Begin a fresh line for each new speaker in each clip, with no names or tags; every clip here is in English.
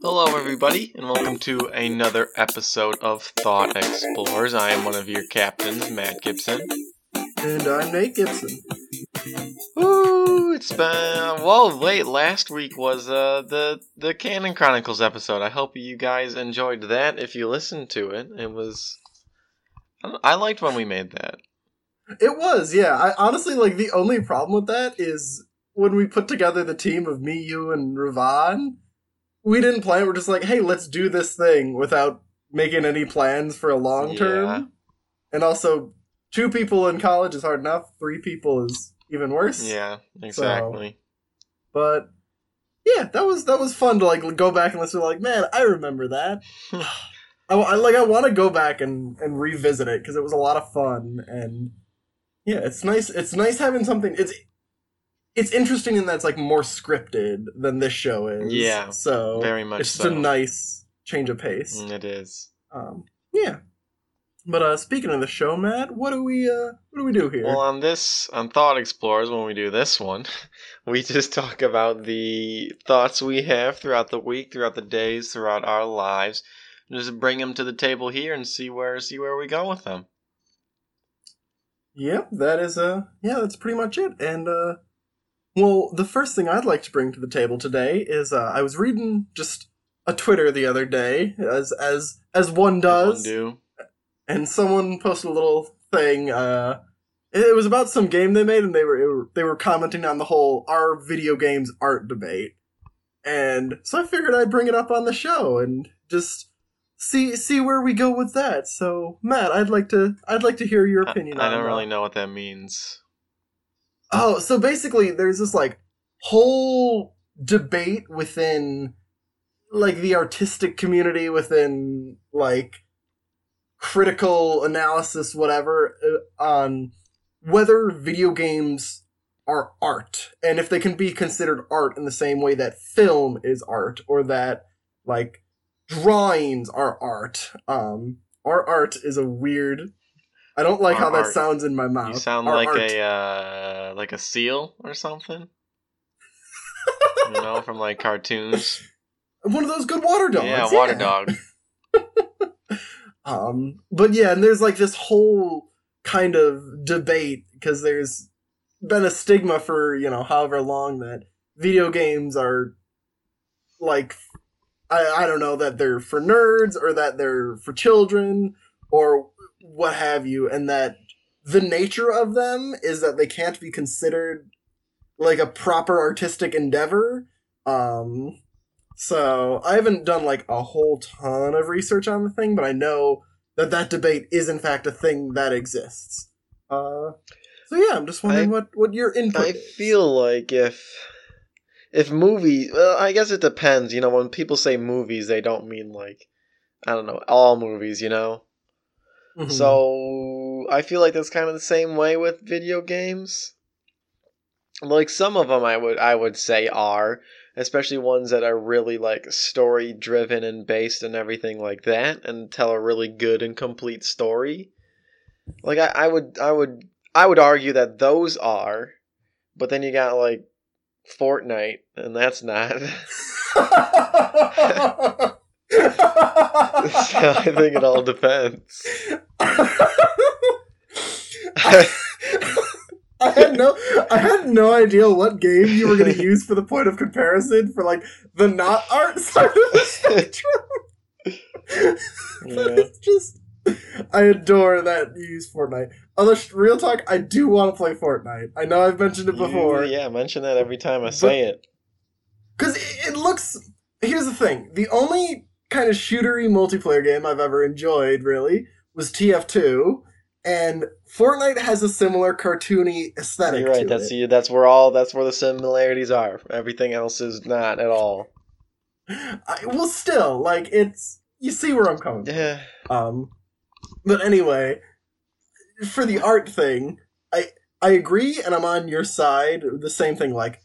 Hello, everybody, and welcome to another episode of Thought Explorers. I am one of your captains, Matt Gibson.
And I'm Nate Gibson.
Ooh, it's been well. Late last week was uh, the the Canon Chronicles episode. I hope you guys enjoyed that. If you listened to it, it was. I I liked when we made that.
It was, yeah. I honestly like the only problem with that is when we put together the team of me, you, and Ravan, we didn't plan. We're just like, hey, let's do this thing without making any plans for a long term.
Yeah.
And also, two people in college is hard enough. Three people is even worse.
Yeah, exactly.
But yeah, that was that was fun to like go back and listen. to Like, man, I remember that. I, I like I want to go back and and revisit it because it was a lot of fun and yeah, it's nice. It's nice having something. It's it's interesting in that it's like more scripted than this show is.
Yeah,
so
Very much
it's just
so.
a nice change of pace.
Mm, It is.
Um, yeah. But uh, speaking of the show, Matt, what do we uh what do we do here?
Well, on this, on Thought Explorers, when we do this one, we just talk about the thoughts we have throughout the week, throughout the days, throughout our lives. Just bring them to the table here and see where see where we go with them.
Yep, that is uh yeah, that's pretty much it. And uh well, the first thing I'd like to bring to the table today is uh I was reading just a Twitter the other day, as as as one does, and someone posted a little thing, uh it was about some game they made and they were, it were they were commenting on the whole our video games art debate. And so I figured I'd bring it up on the show and just see see where we go with that. So, Matt, I'd like to I'd like to hear your opinion
I
on
don't
that.
really know what that means.
Oh, so basically, there's this like whole debate within like the artistic community, within like critical analysis, whatever, uh, on whether video games are art and if they can be considered art in the same way that film is art or that like drawings are art. Um, our art is a weird. I don't like how that
art.
sounds in my mouth.
You sound
Our
like
art.
a uh, like a seal or something. you know, from like cartoons.
one of those good water dogs.
yeah, water dog.
Um, but yeah, and there's like this whole kind of debate because there's been a stigma for you know however long that video games are like I I don't know that they're for nerds or that they're for children or what have you, and that the nature of them is that they can't be considered like a proper artistic endeavor. Um, so I haven't done like a whole ton of research on the thing, but I know that that debate is in fact a thing that exists. Uh, so yeah, I'm just wondering
I-
what what your input.
I
is.
feel like if if movie, well, I guess it depends. You know, when people say movies, they don't mean like I don't know all movies. You know,
Mhm.
so I feel like that's kind of the same way with video games. Like some of them, I would I would say are, especially ones that are really like story driven and based and everything like that, and tell a really good and complete story. Like I, I would I would I would argue that those are, but then you got like Fortnite, and that's not. so I think it all depends.
I had no, I had no idea what game you were going to use for the point of comparison for like the not art side of the spectrum. But
Yeah.
it's just, I adore that you use Fortnite. Although sh- real talk, I do want to play Fortnite. I know I've mentioned it before.
You- yeah, mention that every time I say it.
Because it, it looks. Here's the thing: the only kind of shootery multiplayer game I've ever enjoyed, really, was TF2, and Fortnite has a similar cartoony aesthetic.
You're right.
to
That's
it.
That's where all. That's where the similarities are. Everything else is not at all.
I, well, still, like it's you see where I'm coming. from.
Yeah.
Um, but anyway, for the art thing, I I agree, and I'm on your side. The same thing, like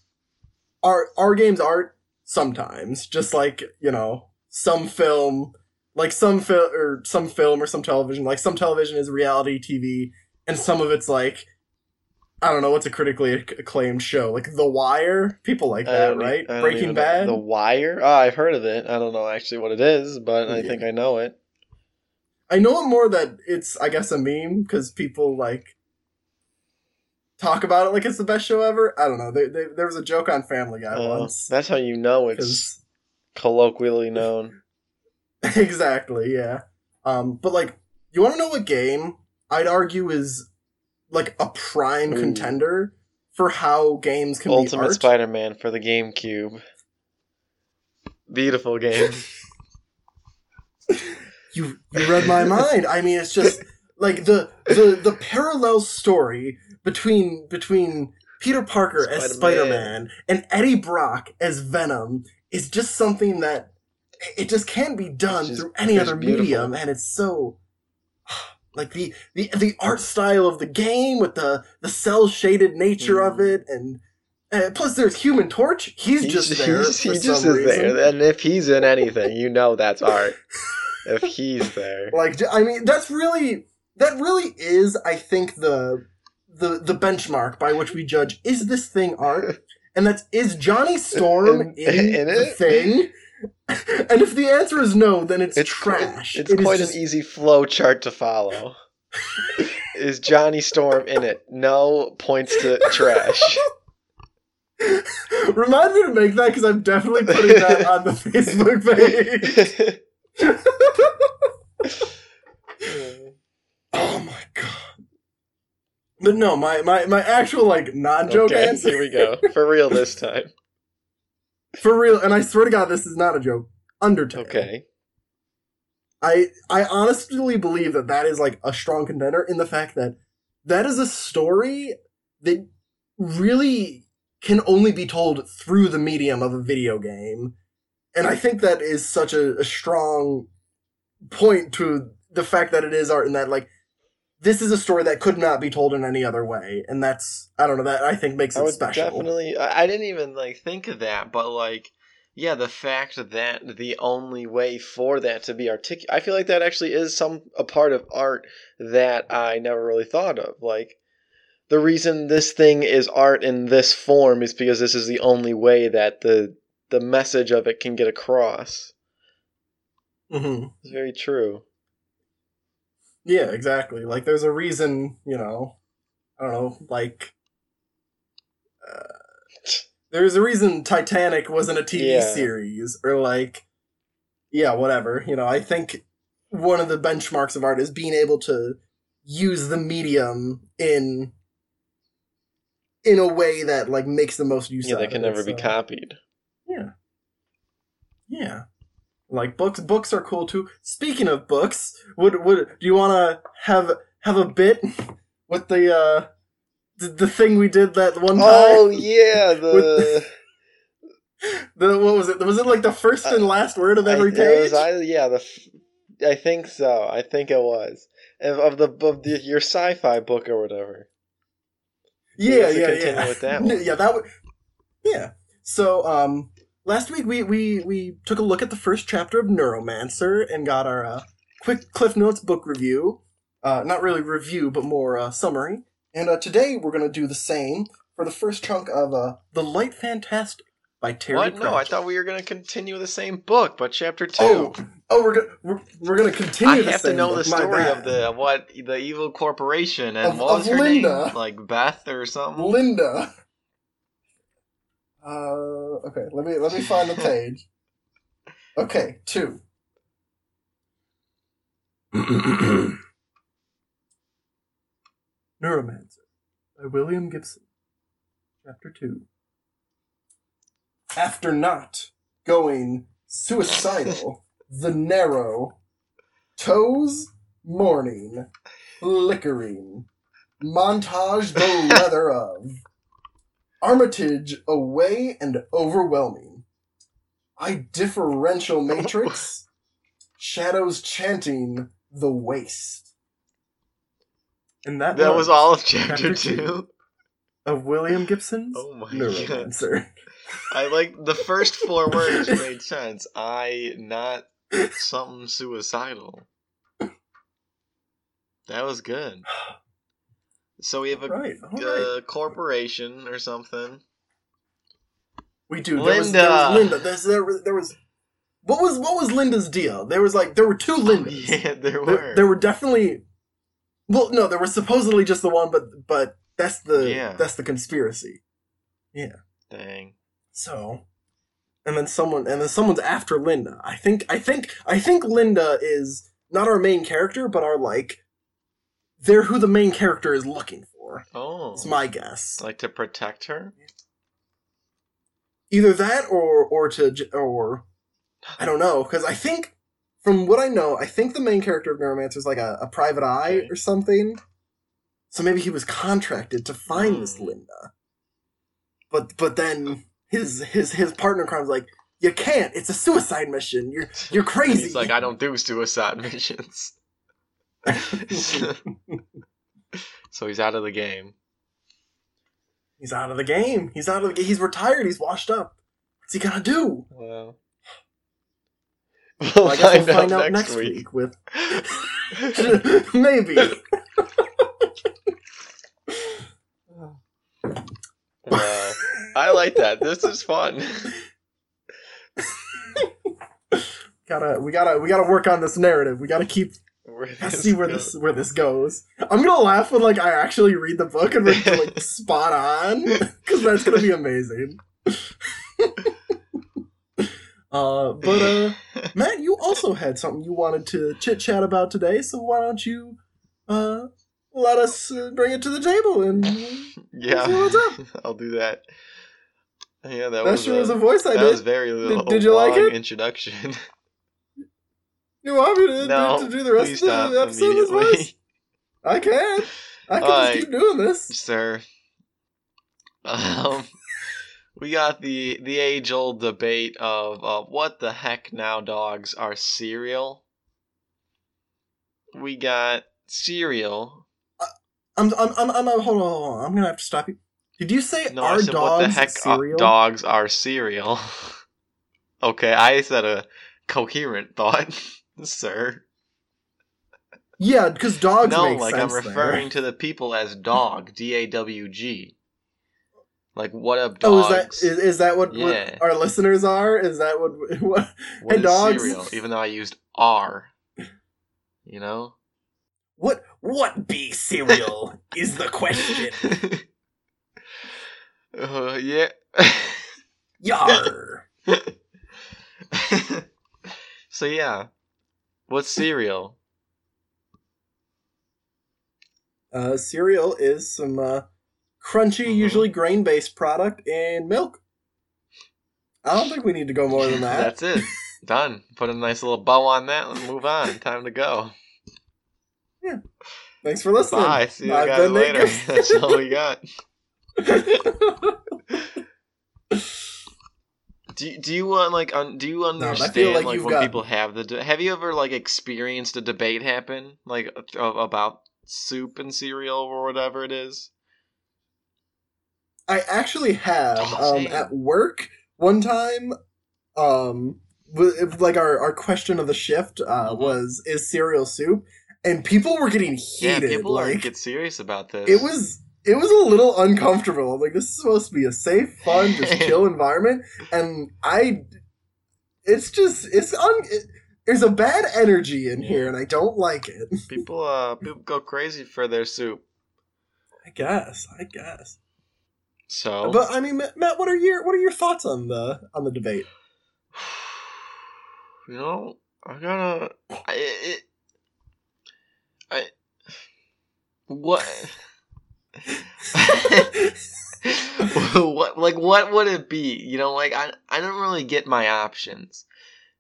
our our games art sometimes, just like you know some film, like some film or some film or some television, like some television is reality TV, and some of it's like I don't know what's a critically acclaimed show like The Wire. People like that,
don't e-
right? Breaking
know.
Bad.
The Wire. Oh, I've heard of it. I don't know actually what it is, but I think I know it.
I know it more that it's I guess a meme because people like talk about it like it's the best show ever. I don't know. There, there, there was a joke on Family Guy
Oh,
once.
that's how you know it's colloquially known.
exactly, yeah. Um, but like, you want to know what game I'd argue is like a prime
Ooh.
contender for how games can be
Ultimate
art?
Spider-Man for the GameCube. Beautiful game.
you you read my mind. I mean, it's just like the the the parallel story between between Peter Parker as
Spider-Man.
Spider Man and Eddie Brock as Venom is just something that it just can't be done
just-
through any other
beautiful.
medium, and it's so. Like the, the the art style of the game with the the cel shaded nature of
Mm.
it, and uh, plus there's Human Torch. He's, just there.
he's- he just is
reason.
there, and if he's in anything, you know that's art. if he's there,
like I mean that's really that really is i think the the the benchmark by which we judge is this thing art and that's is johnny storm
In-
in,
in
the
it?
thing and if the answer is no then it's,
it's
trash
It's
It
quite
just-
an easy flow chart to follow. is Johnny Storm in it? No points to trash.
remind me to make that because i'm definitely putting that on the facebook page oh my god but no my my, my actual like non-joke
okay,
answer
here we go. For real this time.
For real, and I swear to God, this is not a joke. Undertale.
Okay.
I I honestly believe that that is like a strong contender in the fact that that is a story that really can only be told through the medium of a video game, and I think that is such a, a strong point to the fact that it is art and that like this is a story that could not be told in any other way, and that's I don't know that I think makes
I
it special.
definitely. I didn't even like think of that, but like, yeah, the fact that the only way for that to be articulate, I feel like that actually is some a part of art that I never really thought of. Like, the reason this thing is art in this form is because this is the only way that the the message of it can get across.
hmm
It's very true.
Yeah, exactly. Like, there's a reason, you know, I don't know, like, uh, there's a reason Titanic wasn't a TV
Yeah.
series, or like, yeah, whatever. You know, I think one of the benchmarks of art is being able to use the medium in in a way that like makes the most use
Yeah, that can never be copied.
yeah. Yeah. Like books books are cool too. Speaking of books, would would do you wanna have have a bit with the uh the, the thing we did that one time?
Oh yeah, the
The what was it? Was it like the first and last word of every
I,
page?
Was yeah, the f- I think so. I think it was of, of the of the your sci-fi book or whatever.
Yeah,
to
yeah,
continue
yeah.
with that one.
Yeah, that would Yeah. So um last week we we we took a look at the first chapter of Neuromancer and got our uh, quick Cliff Notes book review. Uh not really review, but more uh, summary. And uh, today we're going to do the same for the first chunk of uh The Light Fantastic by Terry
What? No, I thought we were gonna continue the same book, but chapter two.
Oh, oh, we're gonna we're, we're gonna continue.
I
the
have to know
book,
the story of the of what the evil corporation and
Of-
what was her
Linda.
name? Like Beth or something.
Linda. Uh, okay, let me let me find the page. Okay, two. Neuromancer by William Gibson. Chapter two. After not going suicidal, the narrow toes morning, flickering, montage the leather of. Armitage away and overwhelming. I differential matrix. shadows chanting the waste. And that,
That was all of chapter,
chapter
two.
two. of William Gibson's
Oh my god!
Neuromancer.
I like the first four words made sense. I not something suicidal. That was good. So we have a,
Right, right.
a uh, corporation or something.
We do. There was, there
Linda.
was Linda. There's, there, was- there was. What was what was Linda's deal? There was like there were two Lindas.
Yeah, there were.
There, there were definitely. Well, no, there was supposedly just the one, but but that's the
Yeah.
that's the conspiracy. Yeah.
Dang.
So, and then someone and then someone's after Linda. I think I think I think Linda is not our main character, but our like. They're who the main character is looking for.
Oh.
It's my guess.
Like to protect her?
either that or or to or I don't know because I think from what I know I think the main character of Neuromancer is like a, a private eye
Okay.
or something. So maybe he was contracted to find this
Hmm.
Linda. But but then his his his partner crime's like you can't. It's a suicide mission. You're you're crazy.
He's like, I don't do suicide missions. so he's out of the game.
He's out of the game. He's out of the game. He's retired. He's washed up. What's he gonna do?
Well,
Well, I guess we'll find out next week with maybe.
Well, I like that. This is fun.
gotta we gotta we gotta work on this narrative. We gotta keep
Where this
see where
goes.
this where this goes. I'm gonna laugh when like I actually read the book and we're like spot on because that's gonna be amazing. uh, but uh, Matt, you also had something you wanted to chit chat about today, so why don't you uh let us uh, bring it to the table and
yeah,
See what's up.
I'll do that. Yeah, that,
that
was,
sure
a,
was a voice I
that
did.
was very little.
did you like it?
Introduction.
You want me to,
no,
to, to do the rest of the episode this
immediately,
I can. I can just keep doing this.
sir. Um, we got the the age old debate of uh, what the heck now dogs are cereal. We got cereal.
I'm, I'm, I'm, I'm, I'm- hold on, hold on. I'm gonna have to stop you. Did you say
No,
our dogs
what the heck uh,
cereal?
dogs are cereal. okay, I said a coherent thought, sir.
Yeah, because dogs
no,
make
like I'm referring to the people as dog, D A W G. Like what up
there. Oh, is that is, is that what,
Yeah.
what our listeners are? Is that what what?
What is
dogs.
cereal? Even though I used R. You know?
What what be cereal is the question.
uh, yeah.
Yar.
so yeah. What's cereal?
Uh, cereal is some uh, crunchy,
Mhm.
usually grain-based product and milk. I don't think we need to go more than that.
That's it. Done. Put a nice little bow on that and move on. Time to go. Yeah.
Thanks for listening.
Bye. See you
I've
guys later. That's all we got. Do you, do you want like un, do you understand
feel like
like, when
got-
people have the de- have you ever like experienced a debate happen like about soup and cereal or whatever it is?
I actually have
Oh,
um, at work one time. Um, like our, our question of the shift uh,
Mhm.
was is cereal soup, and people were getting
Yeah,
heated.
people are
like
get serious about this.
it was it was a little uncomfortable. Like this is supposed to be a safe, fun, just chill environment, and I, it's just it's un. It, there's a bad energy in here, and I don't like it.
people uh people go crazy for their soup.
I guess. I guess.
So
But I mean, Matt, Matt, what are your what are your thoughts on the on the debate?
you know, I gotta. I, it, I. What? what like what would it be? You know, like I I don't really get my options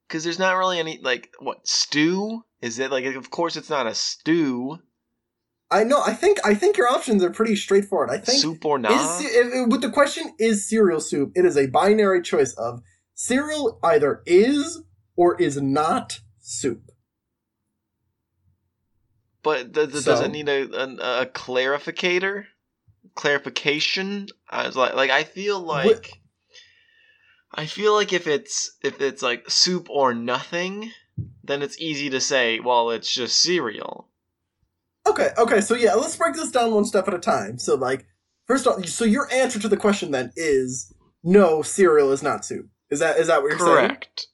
because there's not really any like what stew is it like? Of course, it's not a stew.
I know. I think I think your options are pretty straightforward. I think
Soup or not?
if- with the question is cereal soup. It is a binary choice of cereal either is or is not soup.
But th- th-
So-
does it need a, a a clarificator? Clarification? I was like, like I feel like,
What-
I feel like if it's if it's like soup or nothing, then it's easy to say, well, it's just cereal.
Okay, okay, so yeah, let's break this down one step at a time. So like, first off, so your answer to the question then is no, cereal is not soup. Is that is that what you're saying?
Correct.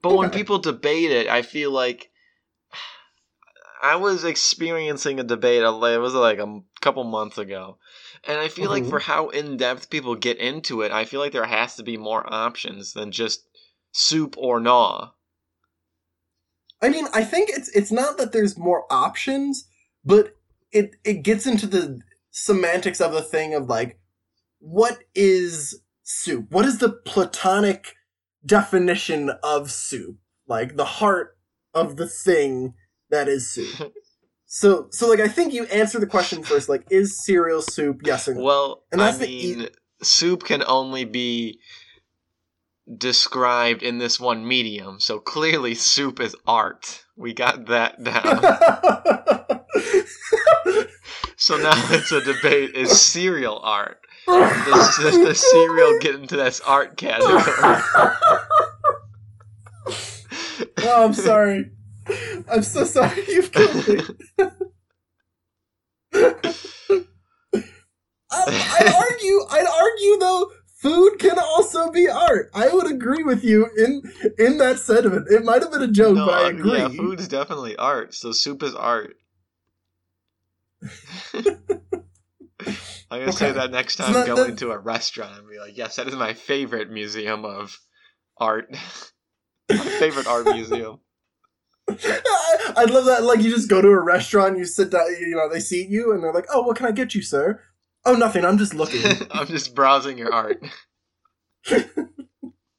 But when people debate it, I feel like I was experiencing a debate. a It was like a couple months ago, and I feel like
Mhm.
for how in depth people get into it, I feel like there has to be more options than just soup or gnaw.
I mean, I think it's it's not that there's more options, but it it gets into the semantics of the thing of like what is soup? What is the platonic definition of soup? Like the heart of the thing that is soup. so so like I think you answer the question first like is cereal soup yes or no?
Well,
And
I
that's the e-
soup can only be described in this one medium, so clearly soup is art. We got that down. so now it's a debate: is cereal art? Does, does the cereal get into this art category?
oh, I'm sorry. I'm so sorry. You've killed me. I, um, I'd argue. I'd argue though. Food can also be art. I would agree with you in in that sentiment. It might have been a joke,
no,
but I agree.
yeah, food is definitely art. So soup is art. I'm gonna say that next time
that-
going
that-
to a restaurant and be like, "Yes, that is my favorite museum of art. my favorite art museum."
I- I'd love that. Like you just go to a restaurant, you sit down, you know, they seat you, and they're like, "Oh, what can I get you, sir?" Oh, nothing. I'm just looking.
I'm just browsing your art.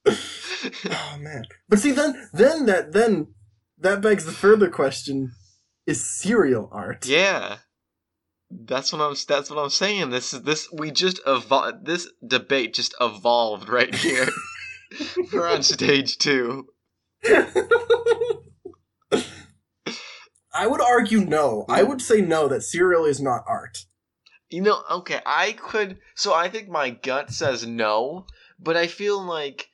oh man. But see, then, then that, then that begs the further question: Is cereal art?
yeah, that's what I'm. That's what I'm saying. This is this. We just evolved. This debate just evolved right here. We're on stage two.
I would argue no. I would say no. That cereal is not art.
You know, okay, I could. So I think my gut says no, but I feel like.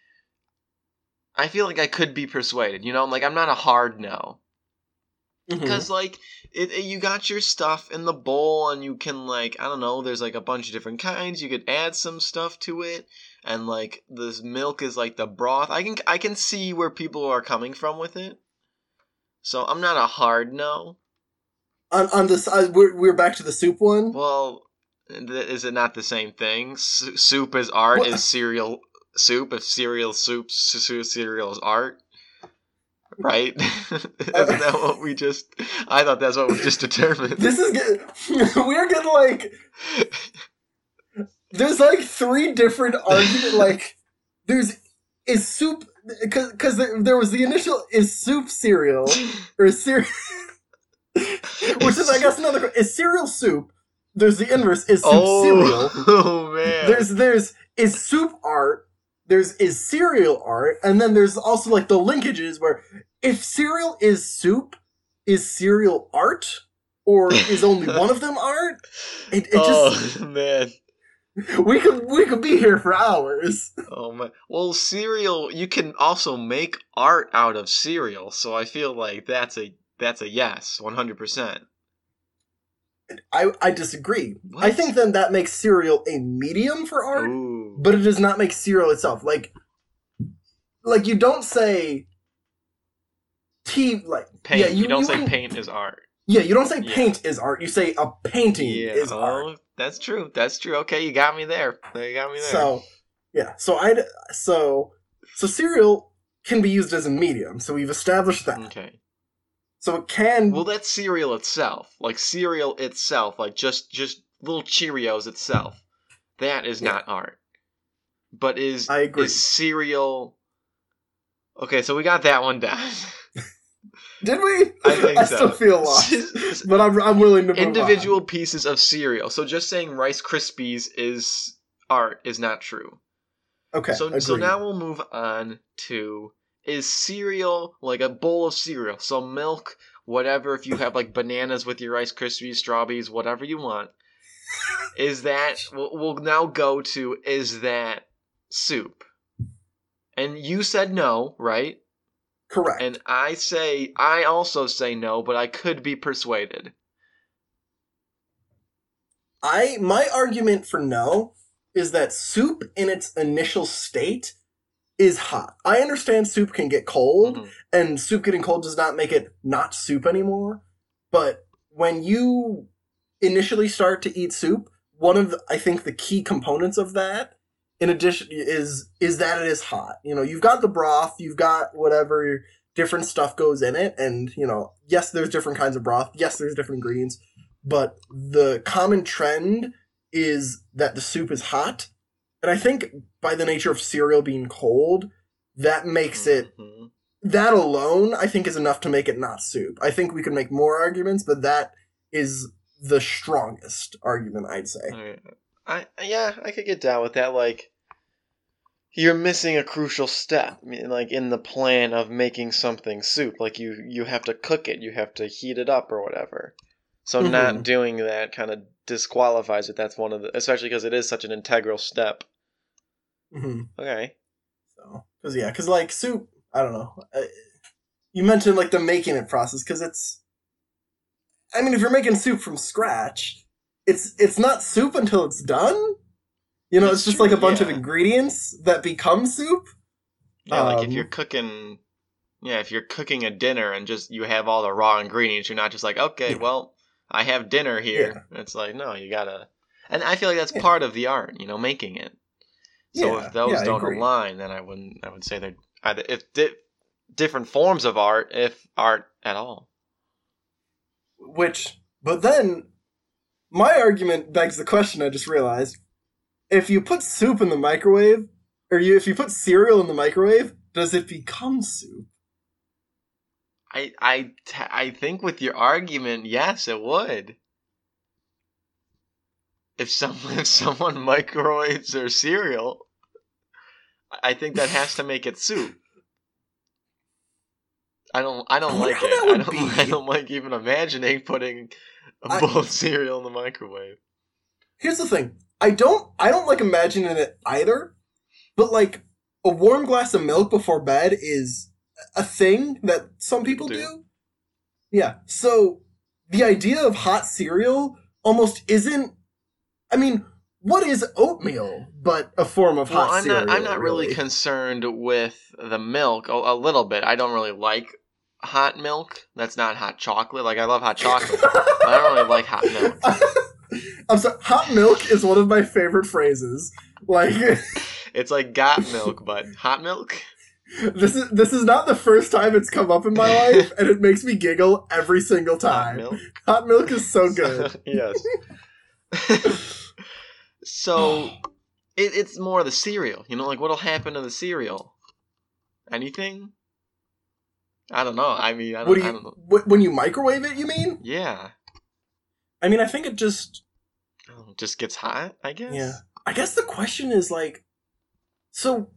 I feel like I could be persuaded. You know, I'm like I'm not a hard no.
Mhm.
Because like it, it- you got your stuff in the bowl, and you can like I don't know. There's like a bunch of different kinds. You could add some stuff to it, and like this milk is like the broth. I can I can see where people are coming from with it. So I'm not a hard no.
on on this, uh, we're we're back to the soup one.
Well, th- is it not the same thing? S- soup is art.
What?
Is cereal soup? If cereal soup, s- cereal is art. Right? Isn't that what we just? I thought that's what we just determined.
This is get, we're getting like there's like three different argument like there's is soup because because there, was the initial is soup cereal or is cereal which is I guess another is cereal soup. There's the inverse is soup oh, cereal.
oh, oh man.
There's there's is soup art. There's is cereal art, and then there's also like the linkages where if cereal is soup, is cereal art, or is only one of them art? It, it just
oh man.
we could we could be here for hours.
Oh man. Well, cereal. You can also make art out of cereal, so I feel like that's a that's a yes, one hundred percent.
I I disagree. I think then that makes cereal a medium for art,
Ooh.
but it does not make cereal itself. Like like you don't say tea like
paint.
yeah
you,
you,
don't
you
say paint is art.
Yeah, you don't say
Yeah.
paint is art. You say a painting
Yeah.
is art.
Oh, That's true. That's true. Okay, you got me there. You got me there.
So, yeah. So I so so cereal can be used as a medium. So we've established that.
okay.
So it can.
Well, that's cereal itself. Like cereal itself, like just just little Cheerios itself. That is
Yeah.
not art. But is
I agree.
is cereal Okay, so we got that one down.
Did we?
I think so.
still feel lost, but I'm I'm willing to move
Individual pieces of cereal. So just saying Rice Krispies is art is not true.
Okay.
so so now we'll move on to is cereal like a bowl of cereal? So milk, whatever. If you have like bananas with your Rice Krispies, strawberries, whatever you want, is that we'll, we'll now go to is that soup? And you said no, right?
Correct.
And I say I also say no, but I could be persuaded.
I my argument for no is that soup in its initial state is hot. I understand soup can get cold,
Mhm.
and soup getting cold does not make it not soup anymore. But when you initially start to eat soup, one of the, I think the key components of that, in addition, is is that it is hot. You know, you've got the broth, you've got whatever different stuff goes in it, and you know, yes, there's different kinds of broth. Yes, there's different ingredients, but the common trend is that the soup is hot, and I think by the nature of cereal being cold, that makes it
Mhm.
that alone I think is enough to make it not soup. I think we could make more arguments, but that is the strongest argument I'd say.
Alright. I yeah, I could get down with that. Like, you're missing a crucial step, I mean, like in the plan of making something soup. Like you you have to cook it, you have to heat it up or whatever. So
Mhm.
not doing that kind of disqualifies it. That's one of the, especially because it is such an integral step.
hmm
Okay.
So, because yeah, because like soup, I don't know. Uh, you mentioned like the making it process because it's. I mean, if you're making soup from scratch, it's it's not soup until it's done. You know, it's just like a bunch of ingredients that become soup.
Yeah, like if
Um,
you're cooking, yeah, if you're cooking a dinner and just you have all the raw ingredients, you're not just like, okay,
Yeah.
well, I have dinner here. It's like, no, you gotta, and I feel like that's
Yeah.
part of the art, you know, making it. So
Yeah,
if those
yeah,
don't align, then I wouldn't. I would say they're either if di- different forms of art, if art at all.
Which, but then, my argument begs the question. I just realized: if you put soup in the microwave, or you if you put cereal in the microwave, does it become soup?
I I t- I think with your argument, yes, it would. If someone if someone microwaves their cereal, I think that has to make it soup. I don't I don't
I
like it. I don't I don't like even imagining putting a bowl of cereal in the microwave.
Here's the thing: I don't I don't like imagining it either, but like a warm glass of milk before bed is a thing that some people
Do.
do. Yeah. So the idea of hot cereal almost isn't. I mean, what is oatmeal but a form of
Well,
hot
I'm
cereal?
not I'm not really, concerned with the milk a, a little bit. I don't really like hot milk. That's not hot chocolate. Like I love hot chocolate. but I don't really like hot milk.
I'm sorry. Hot milk is one of my favorite phrases. Like
It's like got milk, but hot milk.
this is this is not the first time it's come up in my life, and it makes me giggle every single
Hot
time.
milk.
Hot milk is so good.
yes. so it, it's more the cereal. You know, like what'll happen to the cereal? Anything? I don't know. I mean, I don't,
What do
I don't know.
you when you microwave it? You mean?
Yeah.
I mean, I think it just
know, just gets hot. I guess.
yeah. I guess the question is like, so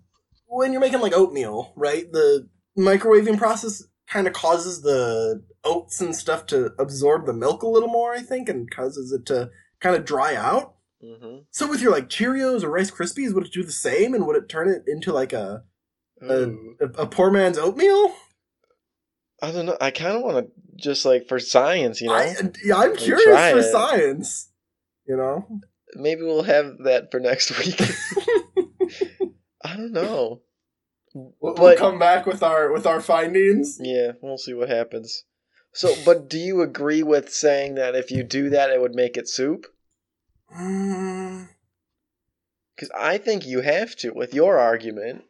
when you're making like oatmeal, right? The microwaving process kind of causes the oats and stuff to absorb the milk a little more, I think, and causes it to kind of dry out.
Mm-hmm.
So with your like Cheerios or Rice Krispies, would it do the same, and would it turn it into like a a, a poor man's oatmeal?
I don't know. I kind of want to just like for science, you know.
I, yeah, I'm
Like,
curious for
it.
science. You know,
Maybe we'll have that for next week. I don't know.
we'll, we'll come back with our with our findings.
Yeah, we'll see what happens. So, but do you agree with saying that if you do that, it would make it soup?
Mm,
Because I think you have to with your argument.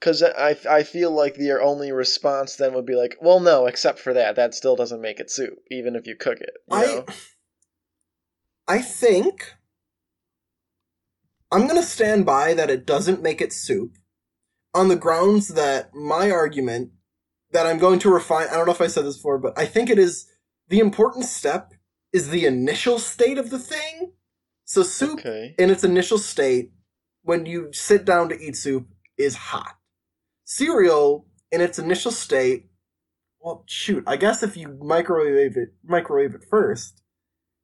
Because I, I feel like your only response then would be like, well, no, except for that, that still doesn't make it soup, even if you cook it. You
I? I think I'm gonna stand by that it doesn't make it soup, on the grounds that my argument that I'm going to refine. I don't know if I said this before, but I think it is the important step is the initial state of the thing. So soup
Okay.
in its initial state, when you sit down to eat soup, is hot. Cereal in its initial state, well, shoot, I guess if you microwave it, microwave it first,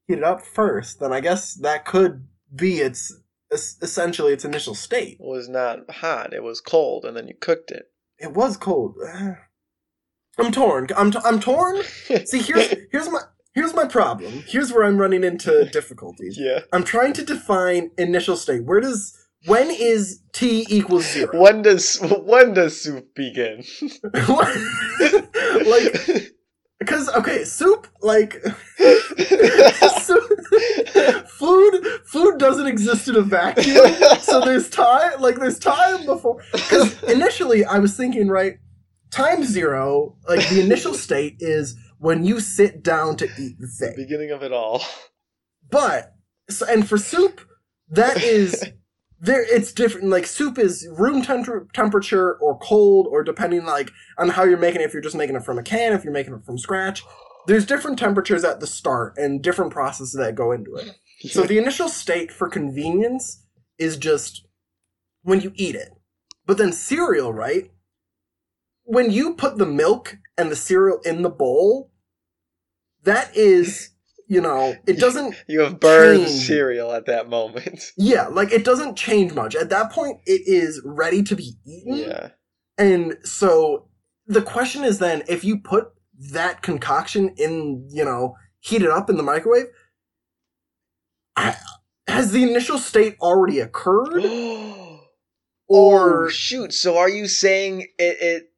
heat it up first, then I guess that could be its essentially its initial state.
It was not hot, it was cold, and then you cooked it.
It was cold. I'm torn. I'm t- I'm torn. See, here's here's my here's my problem. Here's where I'm running into difficulties.
Yeah.
I'm trying to define initial state. Where does when is t equals zero?
When does when does soup begin?
like because okay, soup like soup, food food doesn't exist in a vacuum. So there's time like there's time before because initially I was thinking right time zero like the initial state is when you sit down to eat the thing.
Beginning of it all.
But so, and for soup, that is there. It's different. Like soup is room temp- temperature or cold, or depending like on how you're making it. If you're just making it from a can, if you're making it from scratch, there's different temperatures at the start and different processes that go into it. So the initial state for convenience is just when you eat it. But then cereal, right? When you put the milk and the cereal in the bowl, that is, you know, it doesn't
you have burned
Change.
cereal at that moment.
Yeah, like it doesn't change much. At that point, it is ready to be eaten.
Yeah.
And so the question is then if you put that concoction in, you know, heat it up in the microwave, has the initial state already occurred?
or oh,
Or
shoot, so are you saying it it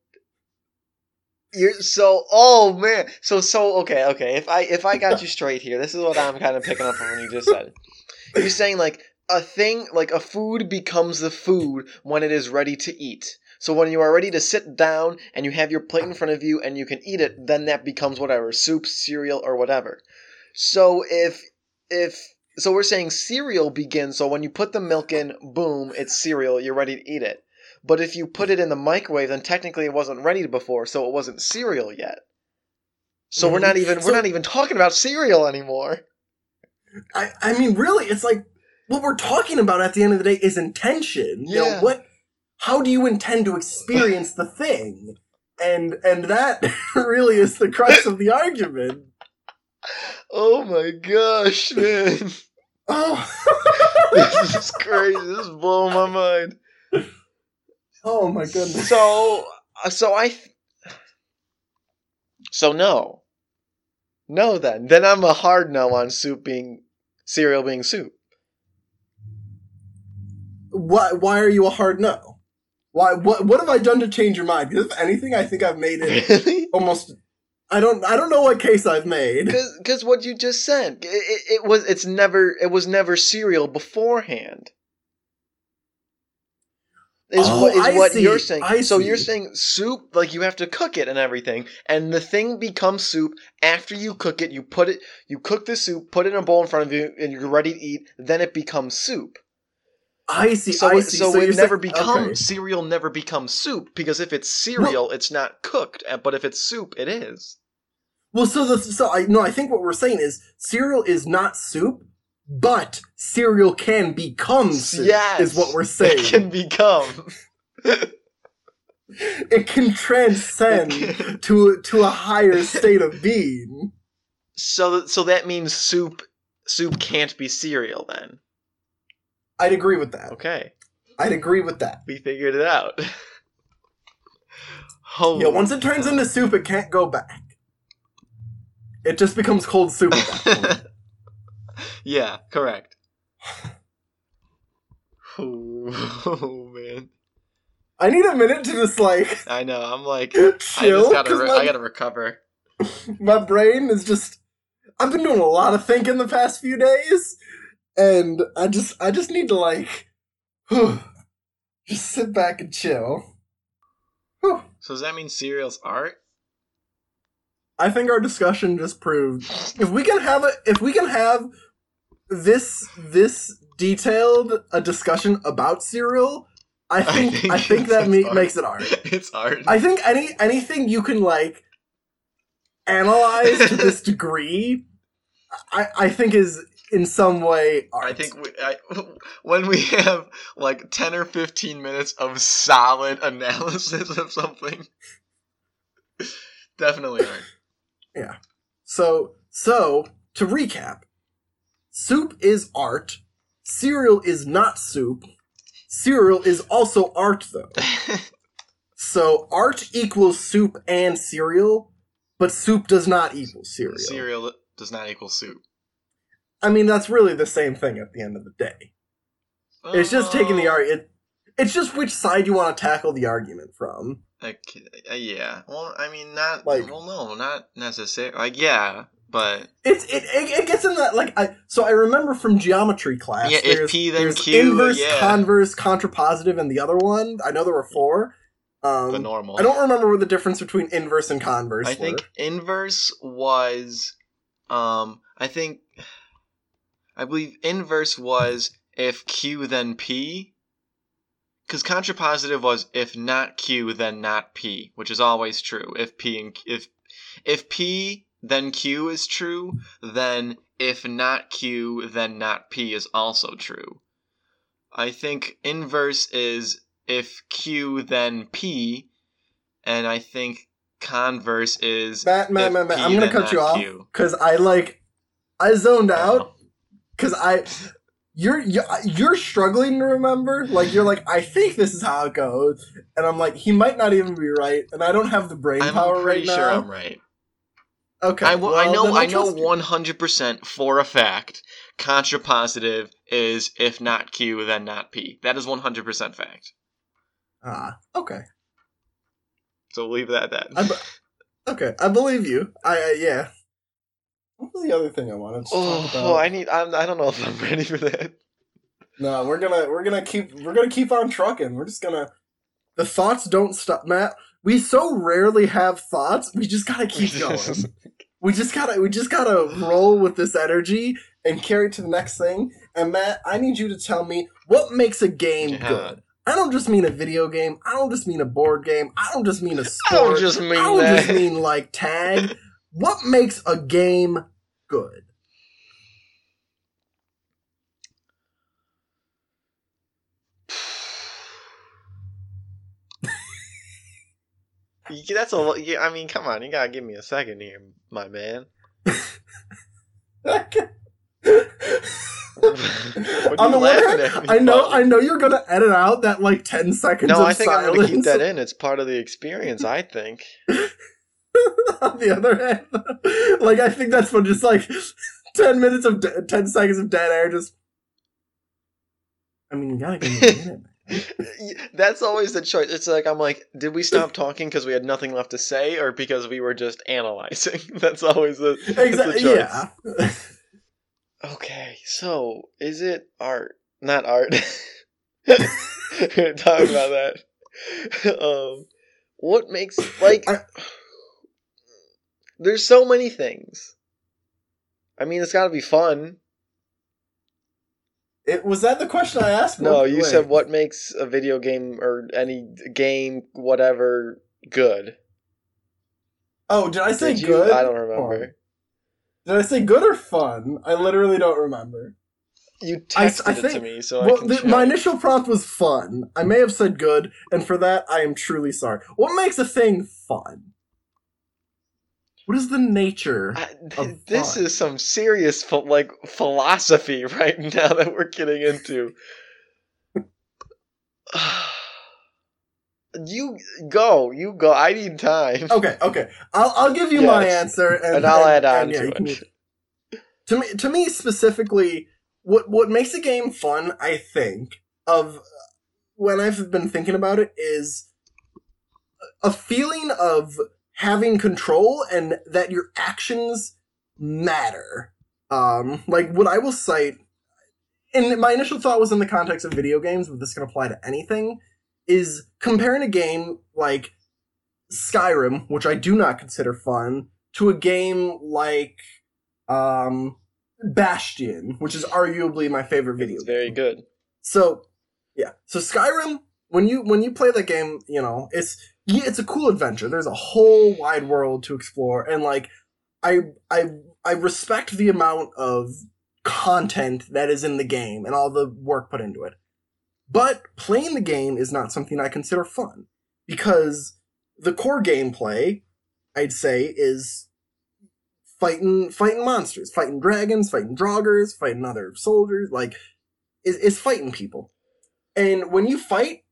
you're so oh man. So so okay, okay. If I if I got you straight here, this is what I'm kind of picking up from what you just said. You're saying like a thing like a food becomes the food when it is ready to eat. So when you are ready to sit down and you have your plate in front of you and you can eat it, then that becomes whatever, soup, cereal, or whatever. So if if so we're saying cereal begins so when you put the milk in, boom, it's cereal, you're ready to eat it. But if you put it in the microwave, then technically it wasn't ready before, so it wasn't cereal yet. So we're
Mhm.
not even
So-
we're not even talking about cereal anymore.
I, I mean, really, it's like what we're talking about at the end of the day is intention. You know,
Yeah.
what? How do you intend to experience the thing? And and that really is the crux of the argument.
Oh my gosh, man.
Oh,
this is crazy. This is blowing my mind.
Oh my goodness.
So, uh, so I. So no. No, then. Then I'm a hard no on soup being cereal being soup.
Why why are you a hard no? Why what what have I done to change your mind? Because if anything, I think I've made it
Really?
almost. I don't I don't know what case I've made.
Because what you just said, it, it, it was it's never it was never cereal beforehand. Is
Oh,
what is
I
what
see.
you're saying?
I
so you're saying soup like you have to cook it and everything, and the thing becomes soup after you cook it. You put it, you cook the soup, put it in a bowl in front of you, and you're ready to eat. Then it becomes soup.
I see.
So
I
it,
see.
so,
you're
it
saying-
never becomes
okay.
cereal. Never becomes soup because if it's cereal, it's not cooked. But if it's soup, it is.
Well, so the so I no, I think what we're saying is cereal is not soup, but cereal can become soup.
Yes,
is what we're saying.
It can become.
It can transcend to to a higher state of being.
So so that means soup soup can't be cereal then.
I'd agree with that.
Okay.
I'd agree with that.
We figured it out. Oh
Yeah, once it turns into soup, it can't go back. It just becomes cold soup at that point.
Yeah, correct. Oh, man.
I need a minute to just like
I know. I'm like I
chill
just gotta re-
my,
I gotta recover.
my brain is just. I've been doing a lot of thinking the past few days, and I just I just need to like, just sit back and chill. Whew.
So does that mean cereal's art?
I think our discussion just proved if we can have a if we can have this this detailed a discussion about cereal, I think I think, that
it's
me-
art.
makes it art.
It's art.
I think any anything you can like analyze to this degree, I I think is in some way art.
I think we, I, when we have like 10 or 15 minutes of solid analysis of something, definitely art. Yeah.
So. So to recap, soup is art. Cereal is not soup. Cereal is also art though. So art equals soup and cereal, but soup does not equal cereal.
cereal does not equal soup.
I mean, that's really the same thing at the end of the day. It's just taking the
Oh,
art. It, it's just which side you want to tackle the argument from.
Okay, uh, yeah. Well, I mean, not
Like-
well, no, not necessarily. Like, yeah, but
It's it, it, it gets in that like I so I remember from geometry class.
Yeah, if P, then Q,
inverse,
yeah.
converse, contrapositive, and the other one. I know there were four. Um,
the normal.
I don't remember what the difference between inverse and converse.
I
were.
think inverse was, um, I think, I believe inverse was if Q then P. Because contrapositive was if not Q then not P, which is always true. If P and if if P then Q is true, then if not Q then not P is also true. I think inverse is if Q then P, and I think converse is
Matt, Matt,
if
Matt, Matt,
P,
I'm gonna cut you off because I like I zoned oh. out
Oh.
because I you're you're you're struggling to remember. Like you're like I think this is how it goes, and I'm like he might not even be right, and I don't have the brain
I'm
power
pretty
right
sure
now.
I'm right.
Okay,
I, w- I
well,
know I know 100% for a fact contrapositive is if not Q then not P. That is 100% fact.
Ah, okay.
So we'll leave that at that.
Be- okay, I believe you. I, I yeah. What was the other thing I wanted to talk about? oh.
I need I'm, I don't know if I'm ready for that.
No, we're gonna we're gonna keep we're gonna keep on trucking. We're just gonna the thoughts don't stop, Matt. We so rarely have thoughts. We just gotta keep going. we just gotta we just gotta roll with this energy and carry it to the next thing. And Matt, I need you to tell me what makes a game
Yeah.
good. I don't just mean a video game. I don't just mean a board game. I don't just mean a
I
sport.
don't just mean
I don't
that.
just mean like tag. what makes a game good?
That's a yeah, I mean, come on, you gotta give me a second here, my man.
On the one hand, I know,
for?
I know you're gonna edit out that like ten seconds.
No, I think I'm gonna keep that in. It's part of the experience. I think.
On the other hand, like I think that's what just like ten minutes of de- ten seconds of dead air. Just, I mean, you gotta give me a minute.
That's always the choice. It's like I'm like, did we stop talking because we had nothing left to say, or because we were just analyzing? That's always the that's the choice.
Yeah.
Okay, so is it art? Not art. we were talking about that. Um, what makes like?
I-
There's so many things. I mean, it's got to be fun.
It was that the question I asked.
No,
Wait.
you said what makes a video game or any game, whatever, good.
Oh, did I say
Did
good?
I don't remember.
Did I say good or fun? I literally don't remember.
You
I-
texted
I
it to me, so I
well,
can
the, my initial prompt was fun. I may have said good, and for that, I am truly sorry. What makes a thing fun? What is the nature?
I-
of
th- this
fun.
is some serious ph- like philosophy right now that we're getting into. you go, you go. I need time.
Okay, okay. I'll I'll give you my answer, and,
And I'll add on
and, yeah,
to
you can- To me, to me specifically, what what makes a game fun, I think, of when I've been thinking about it, is a feeling of having control and that your actions matter. Um, like what I will cite, and my initial thought was in the context of video games, but this can apply to anything. Is comparing a game like Skyrim, which I do not consider fun, to a game like um, Bastion, which is arguably my favorite video.
It's very
game.
good.
So, yeah. So Skyrim, when you when you play that game, you know it's yeah, it's a cool adventure. There's a whole wide world to explore, and like I I I respect the amount of content that is in the game and all the work put into it. But playing the game is not something I consider fun because the core gameplay, I'd say, is fighting fighting monsters, fighting dragons, fighting draugrs, fighting other soldiers, like is, is fighting people. And when you fight,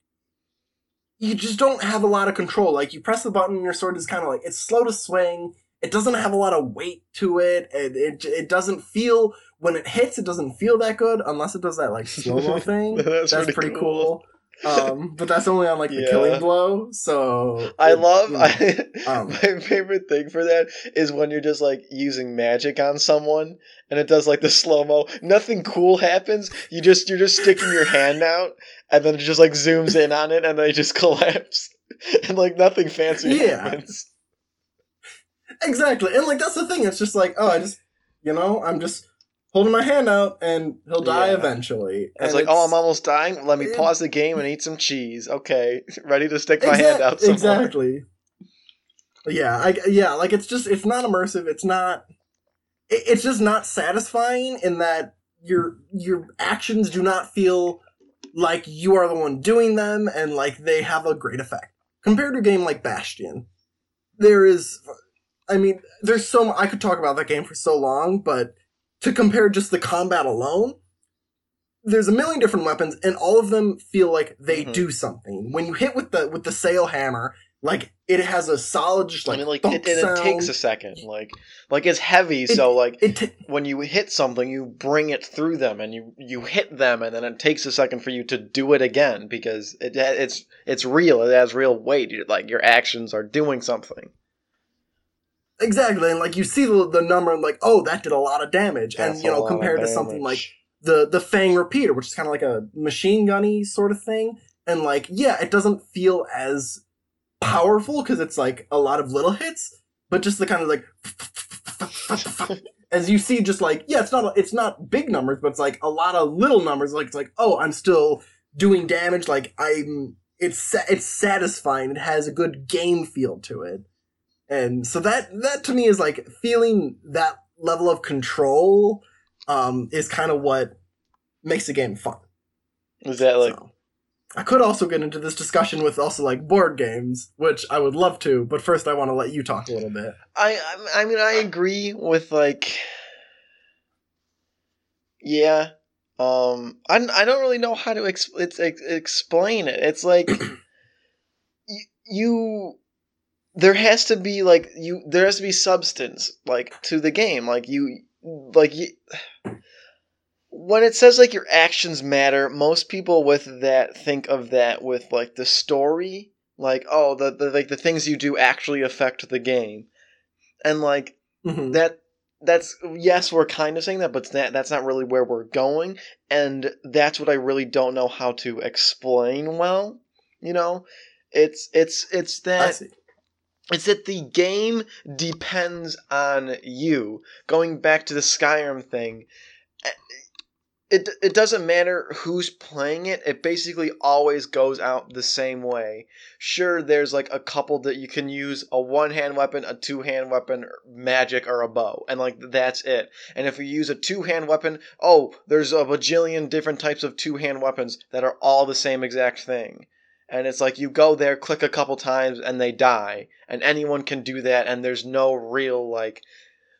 you just don't have a lot of control. Like you press the button and your sword is kind of like it's slow to swing it doesn't have a lot of weight to it. It it, it doesn't feel when it hits, it doesn't feel that good unless it does that like slow mo thing.
That's
That's,
pretty
pretty,
cool.
cool. Um, but that's only on like the
Yeah.
killing blow. So
I
it-
love
know,
I,
um,
my favorite thing for that is when you're just like using magic on someone and it does like the slow mo. Nothing cool happens. You just you're just sticking your hand out and then it just like zooms in on it and they just collapse and like nothing fancy
Yeah.
happens.
exactly, and like that's the thing. It's just like oh, I just you know I'm just holding my hand out and he'll die
Yeah.
eventually.
It's
And
like, oh, I'm almost dying. Let me
it-
pause the game and eat some cheese. Okay, ready to stick my hand out.
Exactly. Yeah, I yeah, like it's just it's not immersive. It's not. It, it's just not satisfying in that your your actions do not feel like you are the one doing them and like they have a great effect compared to a game like Bastion. There is, I mean, there's so I could talk about that game for so long, but to compare just the combat alone, there's a million different weapons, and all of them feel like they
Mhm.
do something. When you hit with the with the Cael hammer, like it has a solid, just
I
like
mean, like it, it, takes a second. Like, like it's heavy,
It-
so like
It ta-
when you hit something, you bring it through them, and you you hit them, and then it takes a second for you to do it again because it it's it's real. It has real weight. You- Like your actions are doing something.
Exactly, and like you see the, the number, and like oh, that did a lot of damage,
That's
and you know compared to something like the the Fang repeater, which is kind of like a machine gunny sort of thing, and like yeah, it doesn't feel as powerful because it's like a lot of little hits, but just the kind of like as you see, just like yeah, it's not it's not big numbers, but it's like a lot of little numbers. Like it's like oh, I'm still doing damage. Like I'm it's it's satisfying. It has a good game feel to it, and so that that to me is like feeling that level of control um, is kind of what makes the game fun.
Is that like
So, I could also get into this discussion with also like board games, which I would love to, but first I want to let you talk a little bit.
I I mean I agree with like yeah um I, I don't really know how to ex- it's, ex- explain it it's like you, you there has to be like you there has to be substance like to the game. Like you like you when it says like your actions matter most people with that think of that with like the story like oh the, the like the things you do actually affect the game. And like
Mhm.
that that's yes we're kind of saying that but that that's not really where we're going. And that's what i really don't know how to explain well you know? It's it's it's
I
that it's that the game depends on you. Going back to the skyrim thing eh, it, it doesn't matter who's playing it it basically always goes out the same way. Sure there's like a couple that you can use a one hand weapon a two hand weapon magic or a bow and like that's it. And if you use a two hand weapon oh there's a bajillion different types of two hand weapons that are all the same exact thing and it's like you go there click a couple times and they die and anyone can do that and there's no real like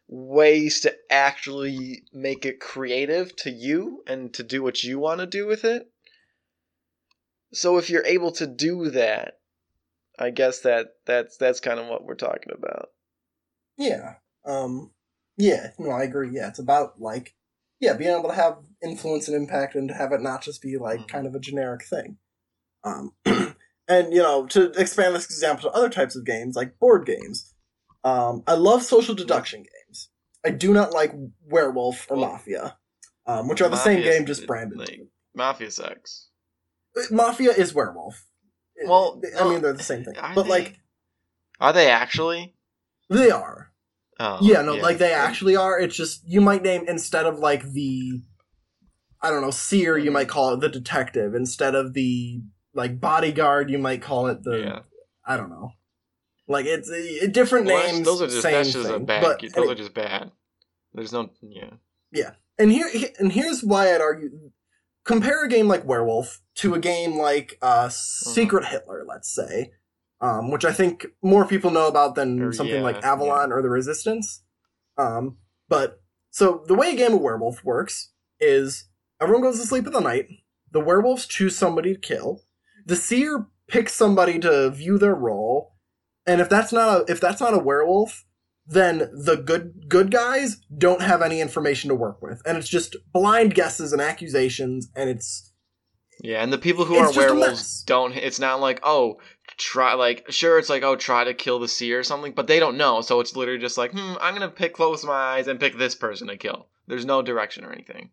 ways to actually make it creative to you and to do what you want to do with it so if you're able to do that i guess that that's that's kind of what we're talking about
Yeah. Um. Yeah. No, I agree. Yeah, it's about like, yeah, being able to have influence and impact, and to have it not just be like
Mhm.
kind of a generic thing. Um. and you know, to expand this example to other types of games like board games. Um. I love social deduction games. I do not like Werewolf or
Well,
Mafia, um, which are the same game, just branded.
like, mafia sex
Mafia is Werewolf.
Well,
I mean they're the same thing, but
they?
like
are they actually
they are.
oh
yeah, no, like they actually are. It's just you might name instead of like the I don't know, seer, you
Mhm.
might call it the detective. Instead of the like bodyguard, you might call it the
yeah
I don't know. Like it's uh, different
Well,
names.
those are just
same
that's just
thing.
bad
But
those
any-
are just bad there's no yeah Yeah,
and here and here's why I'd argue compare a game like Werewolf to a game like uh Secret Hitler, let's say. Um, which I think more people know about than
Or,
something
yeah,
like Avalon or the Resistance. Um, but so the way a game of werewolf works is everyone goes to sleep in the night. The werewolves choose somebody to kill. The seer picks somebody to view their role, and if that's not a if that's not a werewolf, then the good good guys don't have any information to work with, and it's just blind guesses and accusations, and it's
Yeah, and the people who are werewolves don't. It's not like oh, try like sure it's like oh try to kill the seer or something, but they don't know. So it's literally just like hmm, I'm gonna pick close my eyes and pick this person to kill. There's no direction or anything.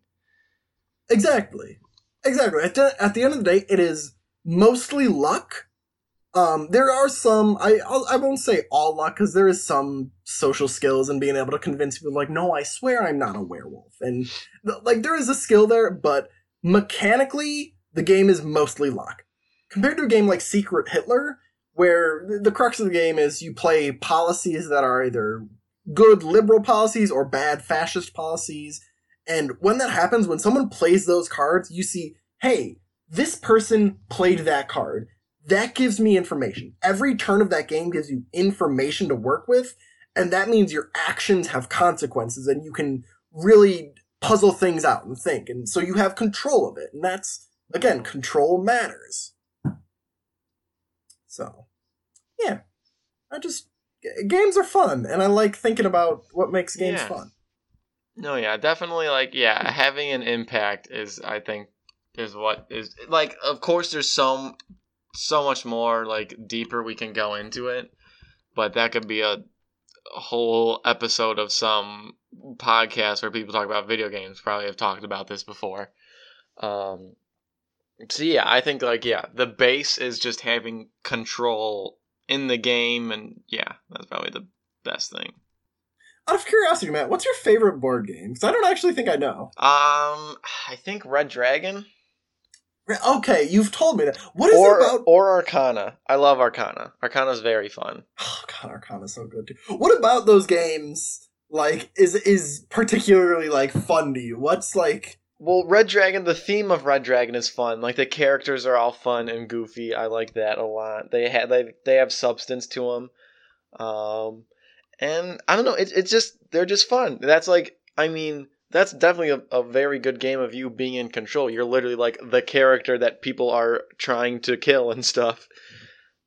Exactly. Exactly. At the, at the end of the day, it is mostly luck. Um, there are some, I, I'll, I won't say all luck, because there is some social skills and being able to convince people, like, no, I swear I'm not a werewolf. And, th- like, there is a skill there, but mechanically, the game is mostly luck. Compared to a game like Secret Hitler, where the crux of the game is you play policies that are either good liberal policies or bad fascist policies, and when that happens, when someone plays those cards, you see, hey, this person played that card. That gives me information. Every turn of that game gives you information to work with, and that means your actions have consequences, and you can really puzzle things out and think. And so you have control of it. And that's, again, control matters. So, yeah. I just. Games are fun, and I like thinking about what makes games
Yeah.
fun.
No, yeah, definitely. Like, yeah, having an impact is, I think, is what is like. Of course, there's so so much more like deeper we can go into it, but that could be a, a whole episode of some podcast where people talk about video games. Probably have talked about this before. Um, so yeah, I think like yeah, the base is just having control in the game, and yeah, that's probably the best thing.
Out of curiosity, Matt, what's your favorite board game? Because I don't actually think I know.
Um, I think Red Dragon.
Okay, you've told me that. What is
or
it about?
or Arcana. I love Arcana. Arcana's very fun.
Oh God, Arcana's so good too. What about those games? Like, is is particularly like fun to you? What's like?
Well, Red Dragon. The theme of Red Dragon is fun. Like the characters are all fun and goofy. I like that a lot. They have they they have substance to them. Um, and I don't know. It's it's just they're just fun. That's like I mean that's definitely a, a very good game of you being in control. You're literally like the character that people are trying to kill and stuff.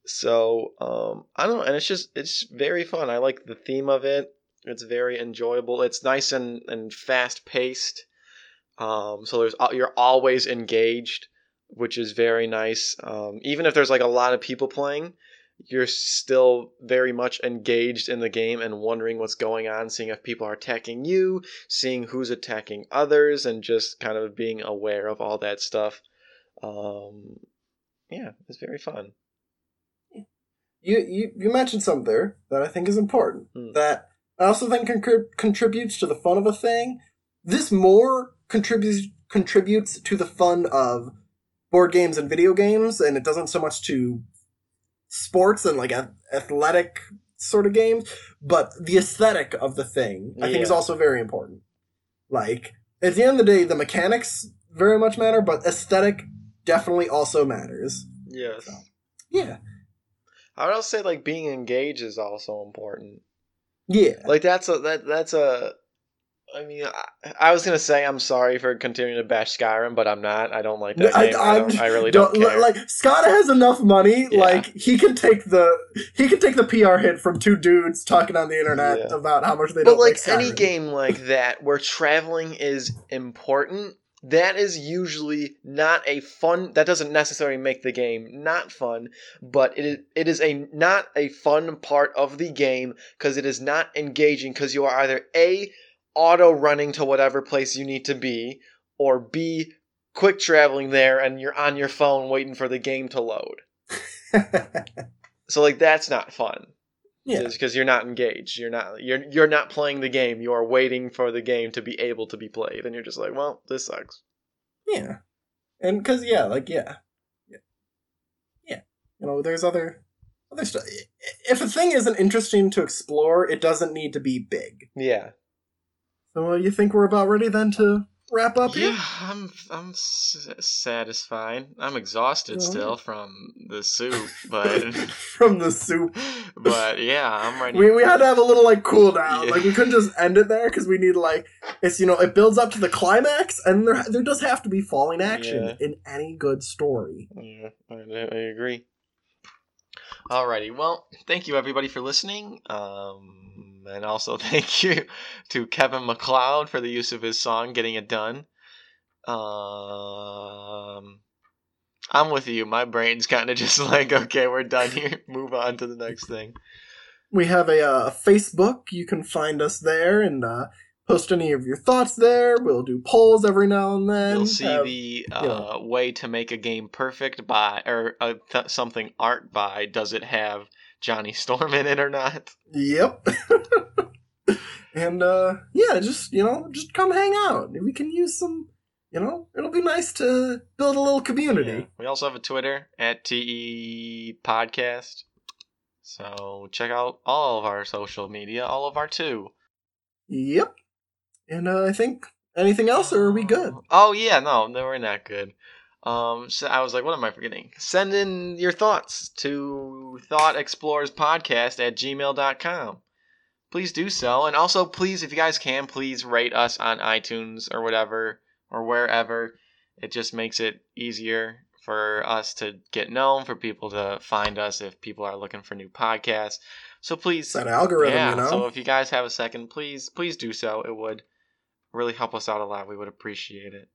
So um, I don't know, and it's just it's very fun. I like the theme of it. It's very enjoyable. It's nice and, and fast paced. Um, so there's you're always engaged, which is very nice. Um, even if there's like a lot of people playing, you're still very much engaged in the game and wondering what's going on, seeing if people are attacking you, seeing who's attacking others, and just kind of being aware of all that stuff. Um, yeah, it's very fun.
You you you mentioned something there that I think is important.
Hmm.
That I also think con- contributes to the fun of a thing. This more contributes contributes to the fun of board games and video games, and it doesn't so much to sports and like a- athletic sort of games. But the aesthetic of the thing, I think, is also very important. Like at the end of the day, the mechanics very much matter, but aesthetic definitely also matters.
Yes.
Yeah,
I would also say like being engaged is also important.
yeah.
Like that's a that that's a. I mean, I, I was gonna say I'm sorry for continuing to bash Skyrim, but I'm not. I don't like that
I-
game. I,
I'm-
don't, I really don't,
Don't-
care.
like Scott has enough money.
Yeah.
Like he can take the he can take the PR hit from two dudes talking on the internet
Yeah.
about how much they
but
don't
like
like
any game like that where traveling is important, that is usually not a fun. That doesn't necessarily make the game not fun, but it is it is a not a fun part of the game because it is not engaging because you are either a auto running to whatever place you need to be, or b quick traveling there and you're on your phone waiting for the game to load. So like that's not fun.
yeah,
because you're not engaged. You're not you're you're not playing the game. You are waiting for the game to be able to be played, and you're just like, well, this sucks.
yeah, and because yeah, like yeah, yeah, yeah. You know, there's other other stuff. If a thing isn't interesting to explore, it doesn't need to be big.
Yeah,
So uh, you think we're about ready then to wrap up
yeah.
here?
I'm I'm s- satisfied. I'm exhausted
Yeah.
still from the soup, but
From the soup.
but yeah, I'm ready.
We, we had to have a little like cool down.
Yeah.
Like we couldn't just end it there because we need like it's you know it builds up to the climax and there there does have to be falling action
Yeah.
in any good story.
Yeah, I, I agree. Alrighty, well, thank you everybody for listening. Um, Um, and also thank you to Kevin MacLeod for the use of his song "Getting It Done." Um, I'm with you. My brain's kind of just like, okay, we're done here. Move on to the next thing.
We have a uh, Facebook. You can find us there and uh, post any of your thoughts there. We'll do polls every now and then.
You'll see
have-
the
you
uh,
know.
way to make a game perfect by, or uh, th- something art by. Does it have Johnny Storm in it or not?
Yep. and uh yeah, just you know, just come hang out. We can use some you know, it'll be nice to build a little community.
Yeah. We also have a Twitter at TE Podcast. So check out all of our social media, all of our two.
Yep. And uh, I think anything else or are we good?
Oh yeah, no, no, we're not good. Um, so I was like, what am I forgetting? Send in your thoughts to Thought Explorers Podcast at gmail.com. Please do so. And also, please, if you guys can, please rate us on iTunes or whatever, or wherever. It just makes it easier for us to get known, for people to find us if people are looking for new podcasts. So please,
It's that algorithm,
yeah.
you know.
So if you guys have a second, please, please do so. It would really help us out a lot. We would appreciate it.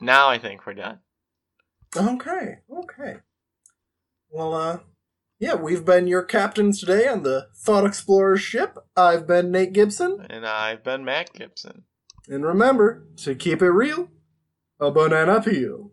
Now I think we're done.
Okay, okay. Well, uh, yeah, we've been your captains today on the Thought Explorer ship. I've been Nate Gibson,
And I've been Matt Gibson.
and remember to keep it real, a banana peel.